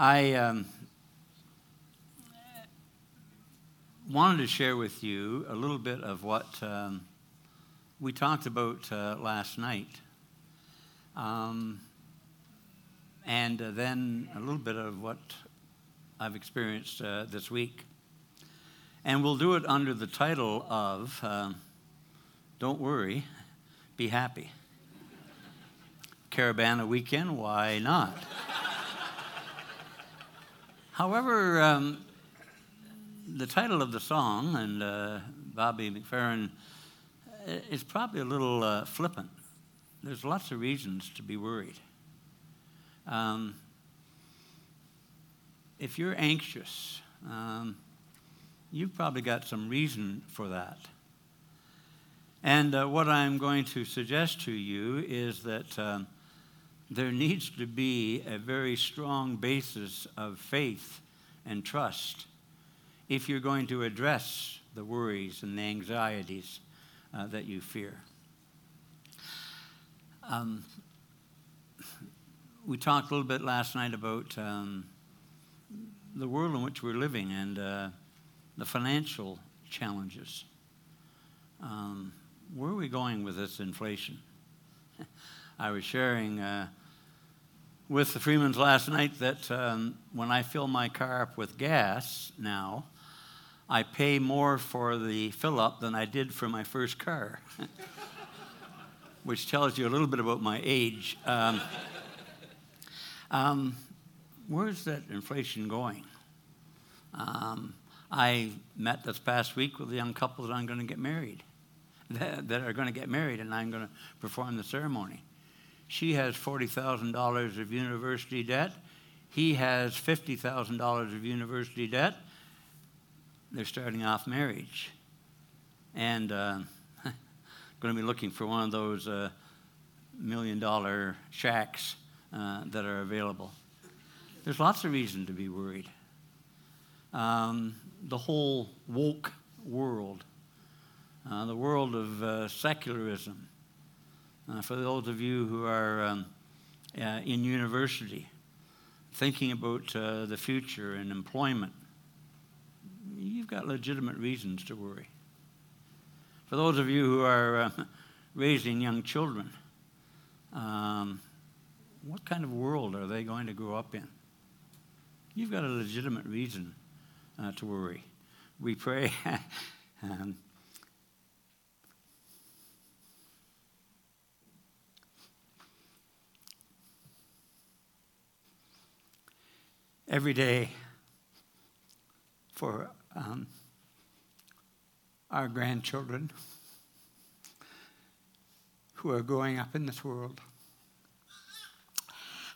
I um, wanted to share with you a little bit of what um, we talked about uh, last night. Um, and uh, then a little bit of what I've experienced uh, this week. And we'll do it under the title of uh, Don't Worry, Be Happy. Caravana weekend, why not? However, um, the title of the song, and uh, Bobby McFerrin, uh, is probably a little uh, flippant. There's lots of reasons to be worried. Um, if you're anxious, um, you've probably got some reason for that. And uh, what I'm going to suggest to you is that um, there needs to be a very strong basis of faith and trust if you're going to address the worries and the anxieties uh, that you fear. Um, we talked a little bit last night about um, the world in which we're living and uh, the financial challenges. Um, where are we going with this inflation? I was sharing uh, with the Freemans last night that um, when I fill my car up with gas now, I pay more for the fill up than I did for my first car, which tells you a little bit about my age. Um, um, where's that inflation going? Um, I met this past week with a young couple that I'm going to get married, that, that are going to get married, and I'm going to perform the ceremony. She has $40,000 of university debt. He has $50,000 of university debt. They're starting off marriage. And uh, going to be looking for one of those uh, million dollar shacks uh, that are available. There's lots of reason to be worried. Um, the whole woke world, uh, the world of uh, secularism, uh, for those of you who are um, uh, in university, thinking about uh, the future and employment, you've got legitimate reasons to worry. For those of you who are uh, raising young children, um, what kind of world are they going to grow up in? You've got a legitimate reason uh, to worry. We pray. um, every day for um, our grandchildren who are growing up in this world.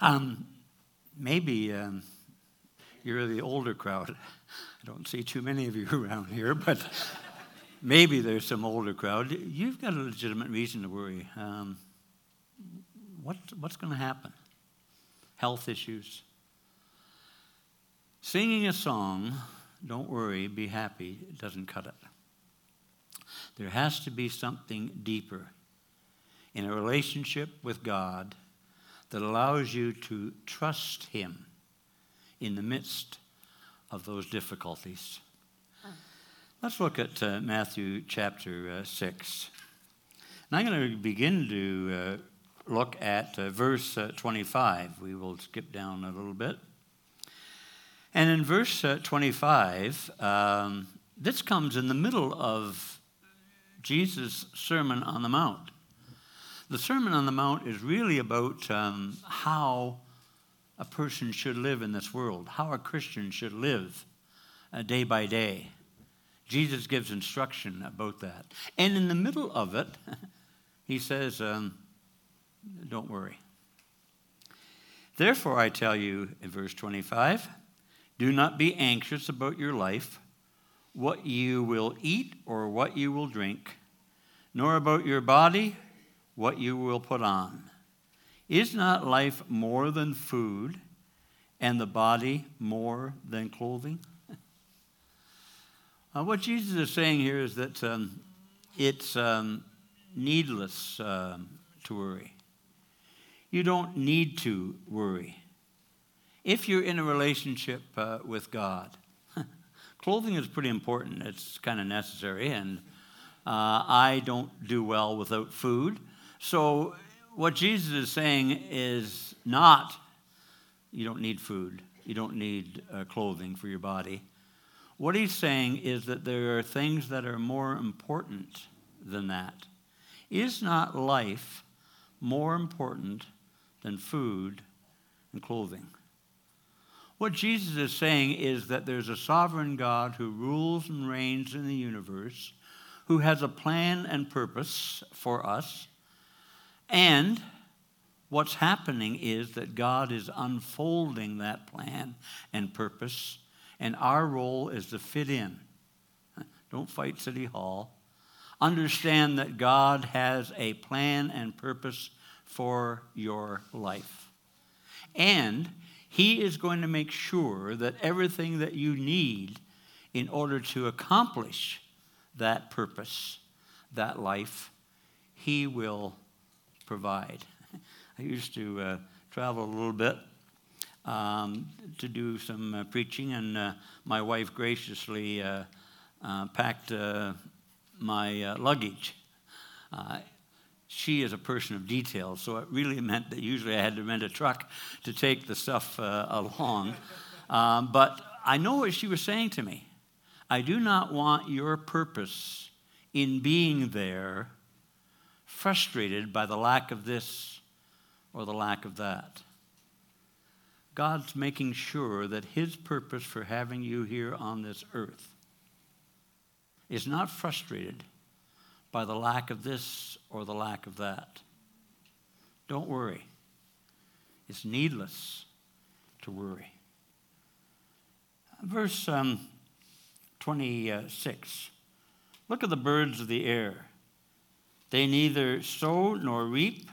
Um, maybe um, you're the older crowd. I don't see too many of you around here, but maybe there's some older crowd. You've got a legitimate reason to worry. Um, what, what's going to happen? Health issues, Singing a song, don't worry, be happy, doesn't cut it. There has to be something deeper in a relationship with God that allows you to trust Him in the midst of those difficulties. Let's look at uh, Matthew chapter uh, 6. And I'm going to begin to uh, look at uh, verse uh, 25. We will skip down a little bit. And in verse uh, 25, um, this comes in the middle of Jesus' Sermon on the Mount. The Sermon on the Mount is really about um, how a person should live in this world, how a Christian should live uh, day by day. Jesus gives instruction about that. And in the middle of it, he says, um, Don't worry. Therefore, I tell you in verse 25, do not be anxious about your life, what you will eat or what you will drink, nor about your body, what you will put on. Is not life more than food, and the body more than clothing? uh, what Jesus is saying here is that um, it's um, needless um, to worry. You don't need to worry. If you're in a relationship uh, with God, clothing is pretty important. It's kind of necessary, and uh, I don't do well without food. So, what Jesus is saying is not you don't need food, you don't need uh, clothing for your body. What he's saying is that there are things that are more important than that. Is not life more important than food and clothing? What Jesus is saying is that there's a sovereign God who rules and reigns in the universe, who has a plan and purpose for us, and what's happening is that God is unfolding that plan and purpose, and our role is to fit in. Don't fight City Hall. Understand that God has a plan and purpose for your life. And he is going to make sure that everything that you need in order to accomplish that purpose, that life, He will provide. I used to uh, travel a little bit um, to do some uh, preaching, and uh, my wife graciously uh, uh, packed uh, my luggage she is a person of detail, so it really meant that usually I had to rent a truck to take the stuff uh, along. Um, but I know what she was saying to me. I do not want your purpose in being there frustrated by the lack of this or the lack of that. God's making sure that His purpose for having you here on this earth is not frustrated by the lack of this or the lack of that. Don't worry. It's needless to worry. Verse um, 26 Look at the birds of the air. They neither sow nor reap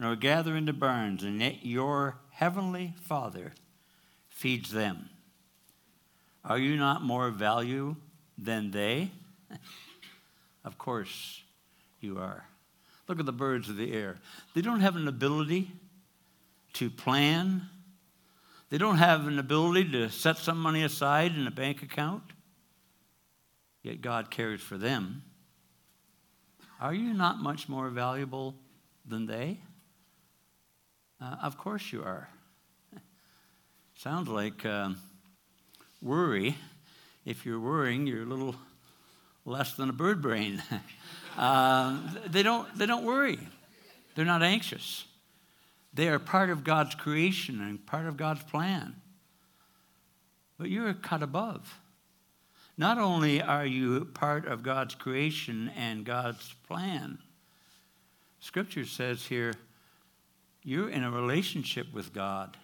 nor gather into barns, and yet your heavenly Father feeds them. Are you not more value than they? Of course you are. Look at the birds of the air. They don't have an ability to plan, they don't have an ability to set some money aside in a bank account, yet God cares for them. Are you not much more valuable than they? Uh, of course you are. Sounds like um, worry. If you're worrying, you're a little less than a bird brain. uh, they, don't, they don't worry, they're not anxious. They are part of God's creation and part of God's plan. But you're cut above. Not only are you part of God's creation and God's plan, Scripture says here, you're in a relationship with God.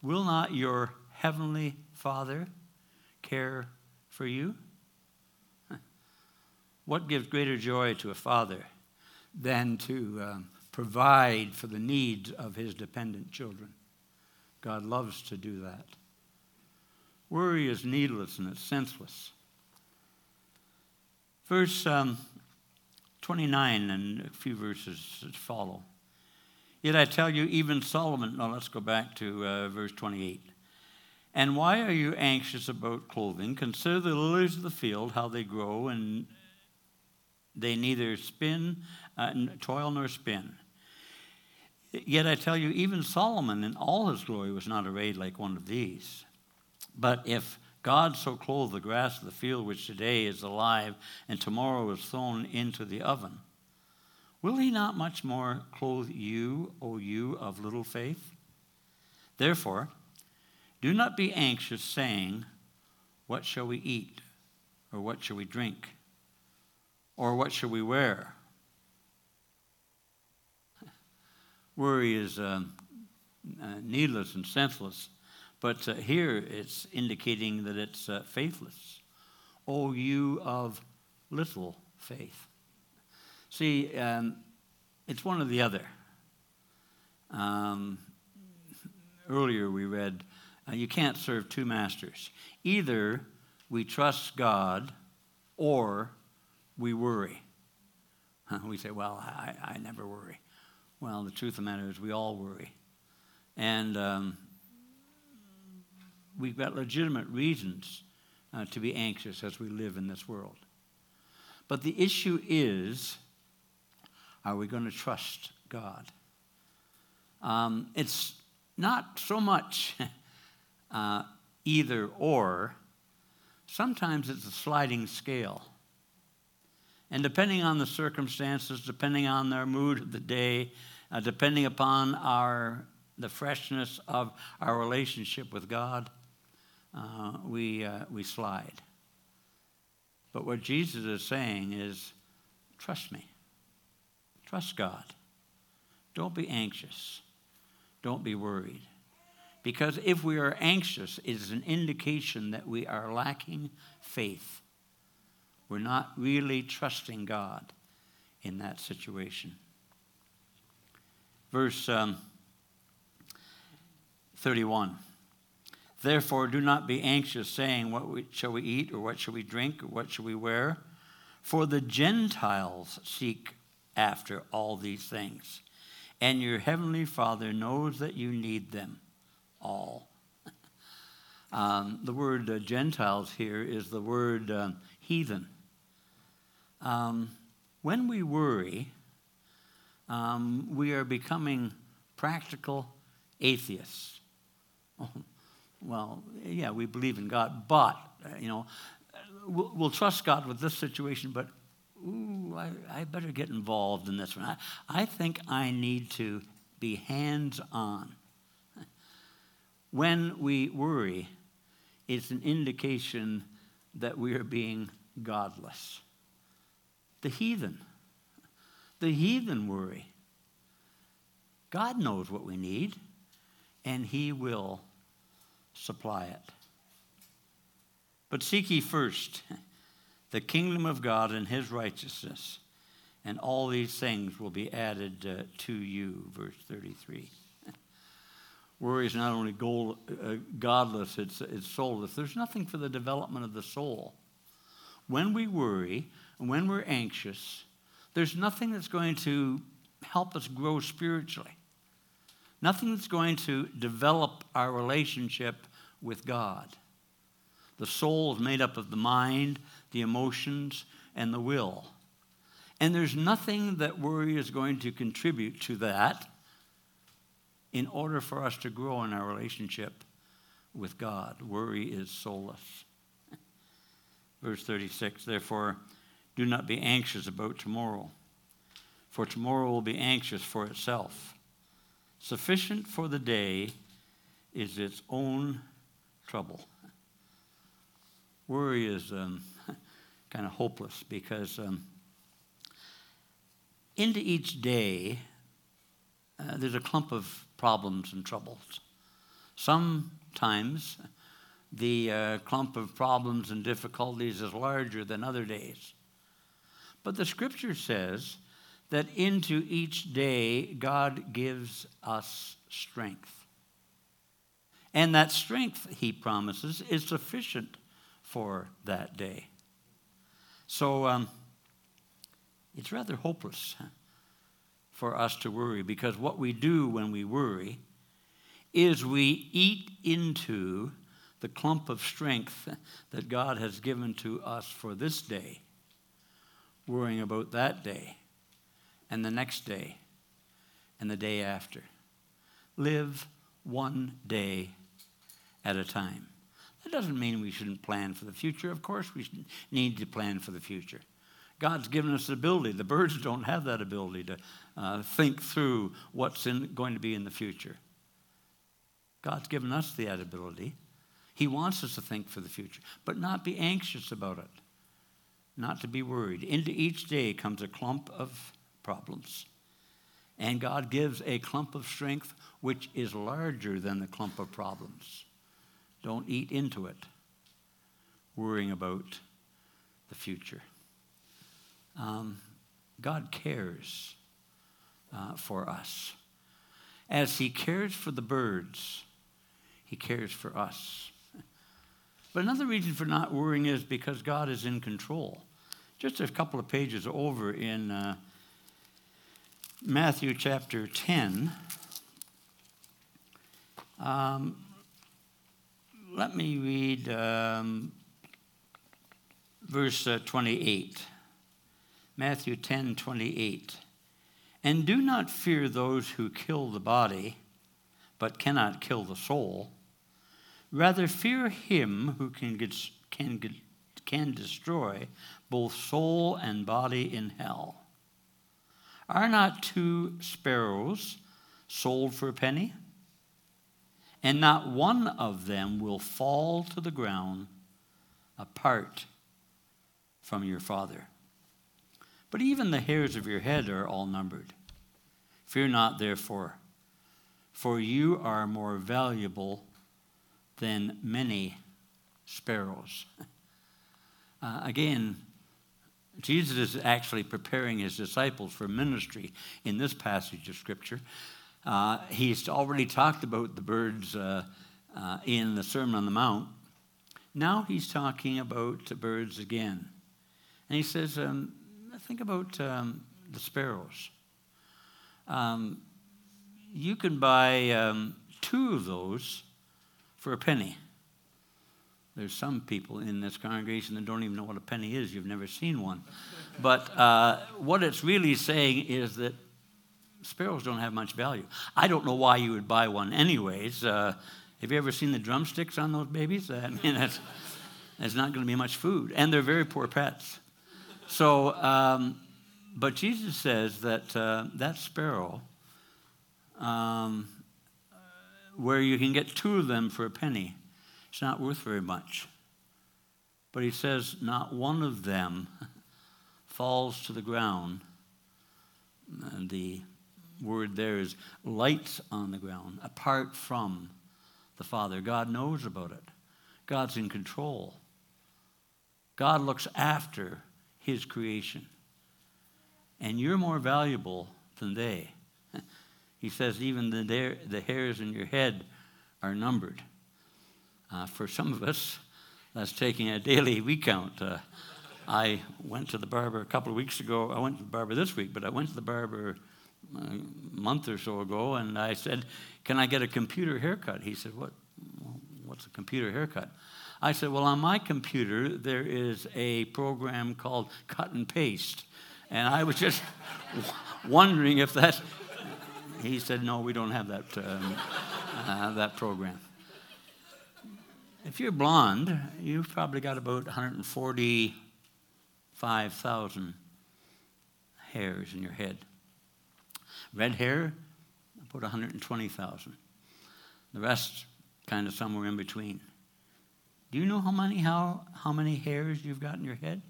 Will not your heavenly Father care for you? What gives greater joy to a father than to um, provide for the needs of his dependent children? God loves to do that. Worry is needless and it's senseless. Verse um, 29 and a few verses that follow. Yet I tell you, even Solomon, now let's go back to uh, verse 28. And why are you anxious about clothing? Consider the lilies of the field, how they grow, and they neither spin, uh, toil nor spin. Yet I tell you, even Solomon in all his glory was not arrayed like one of these. But if God so clothed the grass of the field, which today is alive and tomorrow is thrown into the oven, will he not much more clothe you, O you of little faith? Therefore, do not be anxious, saying, What shall we eat? Or what shall we drink? Or what should we wear? Worry is um, uh, needless and senseless, but uh, here it's indicating that it's uh, faithless. O you of little faith. See, um, it's one or the other. Um, earlier we read, uh, you can't serve two masters. Either we trust God or we worry. We say, well, I, I never worry. Well, the truth of the matter is, we all worry. And um, we've got legitimate reasons uh, to be anxious as we live in this world. But the issue is are we going to trust God? Um, it's not so much uh, either or, sometimes it's a sliding scale. And depending on the circumstances, depending on their mood of the day, uh, depending upon our, the freshness of our relationship with God, uh, we, uh, we slide. But what Jesus is saying is trust me, trust God. Don't be anxious, don't be worried. Because if we are anxious, it is an indication that we are lacking faith. We're not really trusting God in that situation. Verse um, 31. Therefore, do not be anxious, saying, What we, shall we eat, or what shall we drink, or what shall we wear? For the Gentiles seek after all these things, and your heavenly Father knows that you need them all. um, the word uh, Gentiles here is the word uh, heathen. Um, when we worry, um, we are becoming practical atheists. well, yeah, we believe in God, but, uh, you know, we'll, we'll, trust God with this situation, but ooh, I, I better get involved in this one. I, I think I need to be hands on. When we worry, it's an indication that we are being godless. The heathen, the heathen worry. God knows what we need, and He will supply it. But seek ye first the kingdom of God and his righteousness, and all these things will be added uh, to you. Verse 33. Worry is not only goal, uh, godless, it's, it's soulless. There's nothing for the development of the soul. When we worry, when we're anxious, there's nothing that's going to help us grow spiritually. Nothing that's going to develop our relationship with God. The soul is made up of the mind, the emotions, and the will. And there's nothing that worry is going to contribute to that in order for us to grow in our relationship with God. Worry is soulless. Verse 36 Therefore, do not be anxious about tomorrow, for tomorrow will be anxious for itself. Sufficient for the day is its own trouble. Worry is um, kind of hopeless because um, into each day uh, there's a clump of problems and troubles. Sometimes the uh, clump of problems and difficulties is larger than other days. But the scripture says that into each day God gives us strength. And that strength, he promises, is sufficient for that day. So um, it's rather hopeless for us to worry because what we do when we worry is we eat into the clump of strength that God has given to us for this day, worrying about that day and the next day and the day after. Live one day at a time. That doesn't mean we shouldn't plan for the future. Of course, we need to plan for the future. God's given us the ability. The birds don't have that ability to uh, think through what's in, going to be in the future. God's given us the ability. He wants us to think for the future, but not be anxious about it, not to be worried. Into each day comes a clump of problems. And God gives a clump of strength which is larger than the clump of problems. Don't eat into it, worrying about the future. Um, God cares uh, for us. As He cares for the birds, He cares for us. But another reason for not worrying is because God is in control. Just a couple of pages over in uh, Matthew chapter 10. Um, let me read um, verse uh, 28. Matthew 10 28. And do not fear those who kill the body, but cannot kill the soul. Rather, fear him who can, can, can destroy both soul and body in hell. Are not two sparrows sold for a penny? And not one of them will fall to the ground apart from your Father. But even the hairs of your head are all numbered. Fear not, therefore, for you are more valuable than many sparrows. Uh, again, Jesus is actually preparing his disciples for ministry in this passage of Scripture. Uh, he's already talked about the birds uh, uh, in the Sermon on the Mount. Now he's talking about the birds again. And he says, um, think about um, the sparrows. Um, you can buy um, two of those for a penny. There's some people in this congregation that don't even know what a penny is. You've never seen one. But uh, what it's really saying is that sparrows don't have much value. I don't know why you would buy one, anyways. Uh, have you ever seen the drumsticks on those babies? I mean, that's, that's not going to be much food. And they're very poor pets. So, um, but Jesus says that uh, that sparrow, um, where you can get two of them for a penny, it's not worth very much. But he says, not one of them falls to the ground. And the word there is lights on the ground, apart from the Father. God knows about it, God's in control. God looks after his creation. And you're more valuable than they. He says, even the, the hairs in your head are numbered. Uh, for some of us, that's taking a daily recount. Uh, I went to the barber a couple of weeks ago. I went to the barber this week, but I went to the barber a month or so ago, and I said, "Can I get a computer haircut?" He said, "What? What's a computer haircut?" I said, Well, on my computer, there is a program called Cut and Paste. And I was just wondering if that. He said, No, we don't have that, um, uh, that program. If you're blonde, you've probably got about 145,000 hairs in your head. Red hair, about 120,000. The rest, kind of somewhere in between. Do you know how many, how, how many hairs you've got in your head?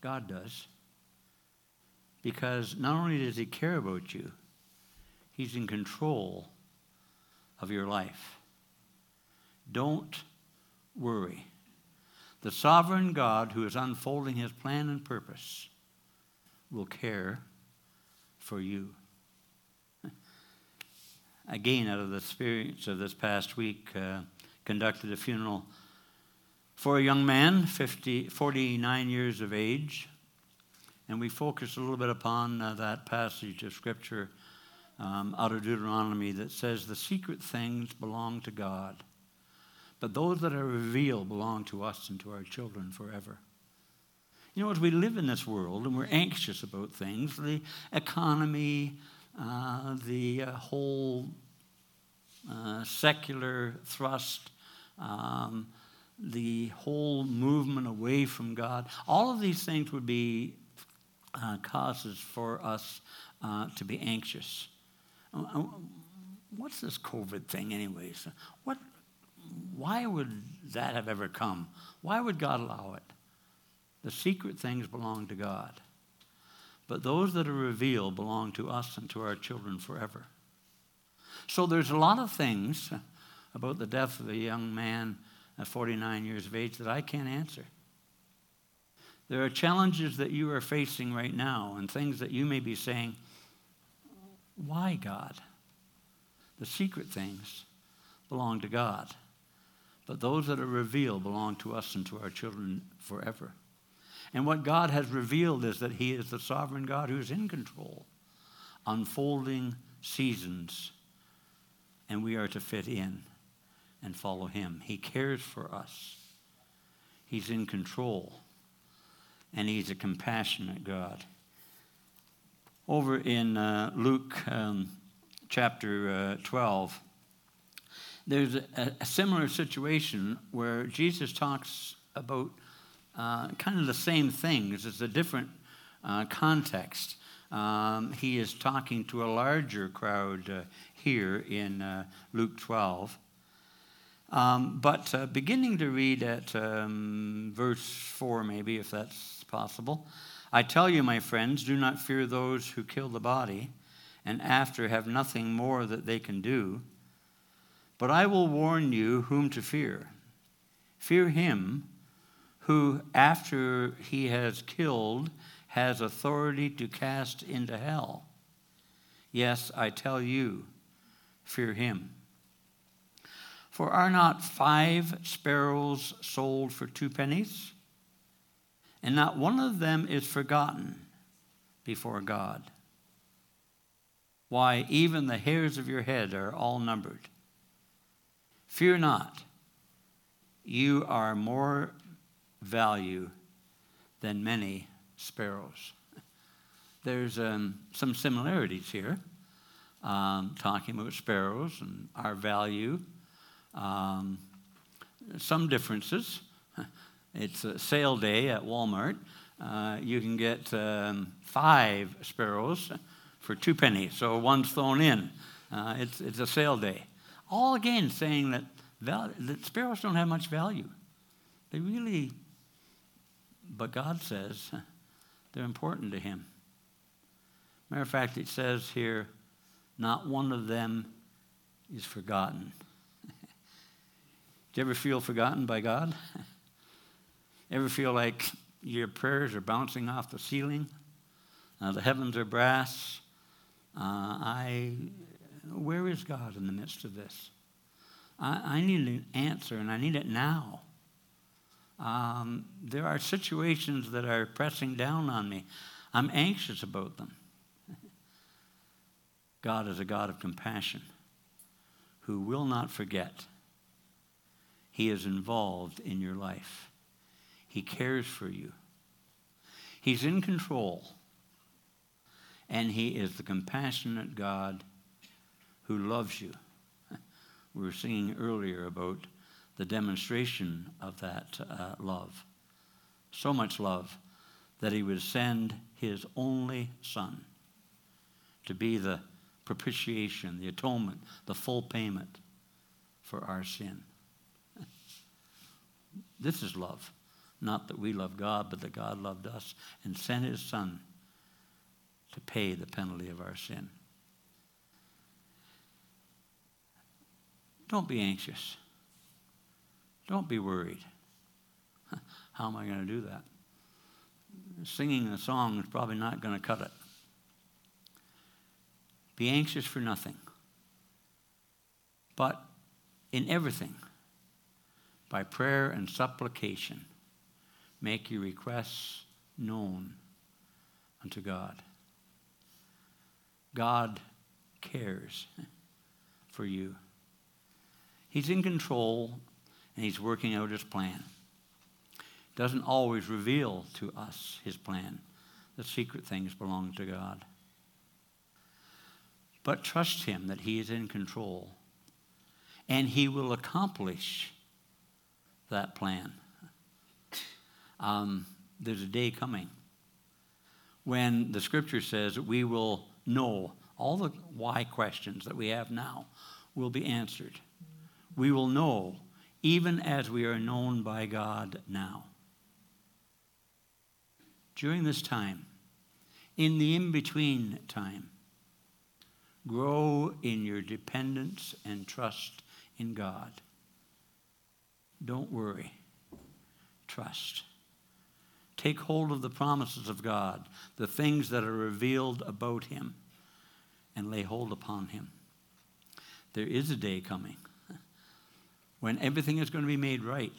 God does. Because not only does He care about you, He's in control of your life. Don't worry. The sovereign God who is unfolding His plan and purpose will care for you. Again, out of the experience of this past week, uh, conducted a funeral for a young man, 50, 49 years of age. And we focused a little bit upon uh, that passage of Scripture um, out of Deuteronomy that says, The secret things belong to God, but those that are revealed belong to us and to our children forever. You know, as we live in this world and we're anxious about things, the economy, uh, the uh, whole uh, secular thrust, um, the whole movement away from God. All of these things would be uh, causes for us uh, to be anxious. Uh, uh, what's this COVID thing, anyways? What, why would that have ever come? Why would God allow it? The secret things belong to God. But those that are revealed belong to us and to our children forever. So there's a lot of things about the death of a young man at 49 years of age that I can't answer. There are challenges that you are facing right now and things that you may be saying, Why, God? The secret things belong to God, but those that are revealed belong to us and to our children forever. And what God has revealed is that He is the sovereign God who's in control, unfolding seasons, and we are to fit in. and follow him. He cares for us, he's in control, and he's a compassionate God. Over in uh, Luke um, chapter uh, 12, there's a, a, similar situation where Jesus talks about uh, kind of the same things. It's a different uh, context. Um, he is talking to a larger crowd uh, here in uh, Luke 12. Um, but beginning to read at um, verse 4, maybe, if that's possible. I tell you, my friends, do not fear those who kill the body, and after have nothing more that they can do. But I will warn you whom to fear. Fear him who, after he has killed, has authority to cast into hell. Yes, I tell you, fear him. For are not five sparrows sold for two pennies? And not one of them is forgotten before God. Why, even the hairs of your head are all numbered. Fear not, you are more value than many sparrows. There's um, some similarities here, um, talking about sparrows and our value. Um, some differences. It's a sale day at Walmart. Uh, you can get um, five sparrows for two pennies, so one's thrown in. Uh, it's, it's a sale day. All again saying that, value, that sparrows don't have much value. They really but God says they're important to him. Matter of fact, it says here, not one of them is forgotten. Do you ever feel forgotten by God? ever feel like your prayers are bouncing off the ceiling? Uh, the heavens are brass. Uh, I, where is God in the midst of this? I, I need an answer, and I need it now. Um, there are situations that are pressing down on me. I'm anxious about them. God is a God of compassion who will not forget. He is involved in your life, He cares for you, He's in control, and He is the compassionate God who loves you. We were singing earlier about the demonstration of that uh, love. So much love that he would send his only son to be the propitiation, the atonement, the full payment for our sin. this is love. Not that we love God, but that God loved us and sent his son to pay the penalty of our sin. Don't be anxious. Don't be worried. How am I going to do that? Singing a song is probably not going to cut it. Be anxious for nothing. But in everything, by prayer and supplication, make your requests known unto God. God cares for you. He's in control and he's working out his plan. Doesn't always reveal to us his plan. The secret things belong to God. But trust him that he is in control and he will accomplish that plan. Um, there's a day coming when the scripture says we will know all the why questions that we have now will be answered. We will know even as we are known by God now. During this time, in the in between time, grow in your dependence and trust in God. Don't worry, trust. Take hold of the promises of God, the things that are revealed about Him, and lay hold upon Him. There is a day coming when everything is going to be made right.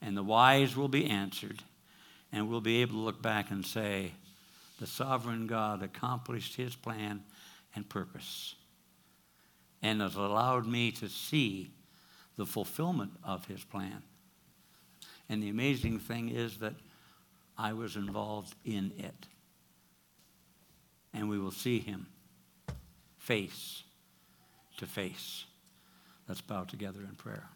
And the whys will be answered. And we'll be able to look back and say, the sovereign God accomplished his plan and purpose and has allowed me to see the fulfillment of his plan. And the amazing thing is that I was involved in it. And we will see him face to face. Let's bow together in prayer.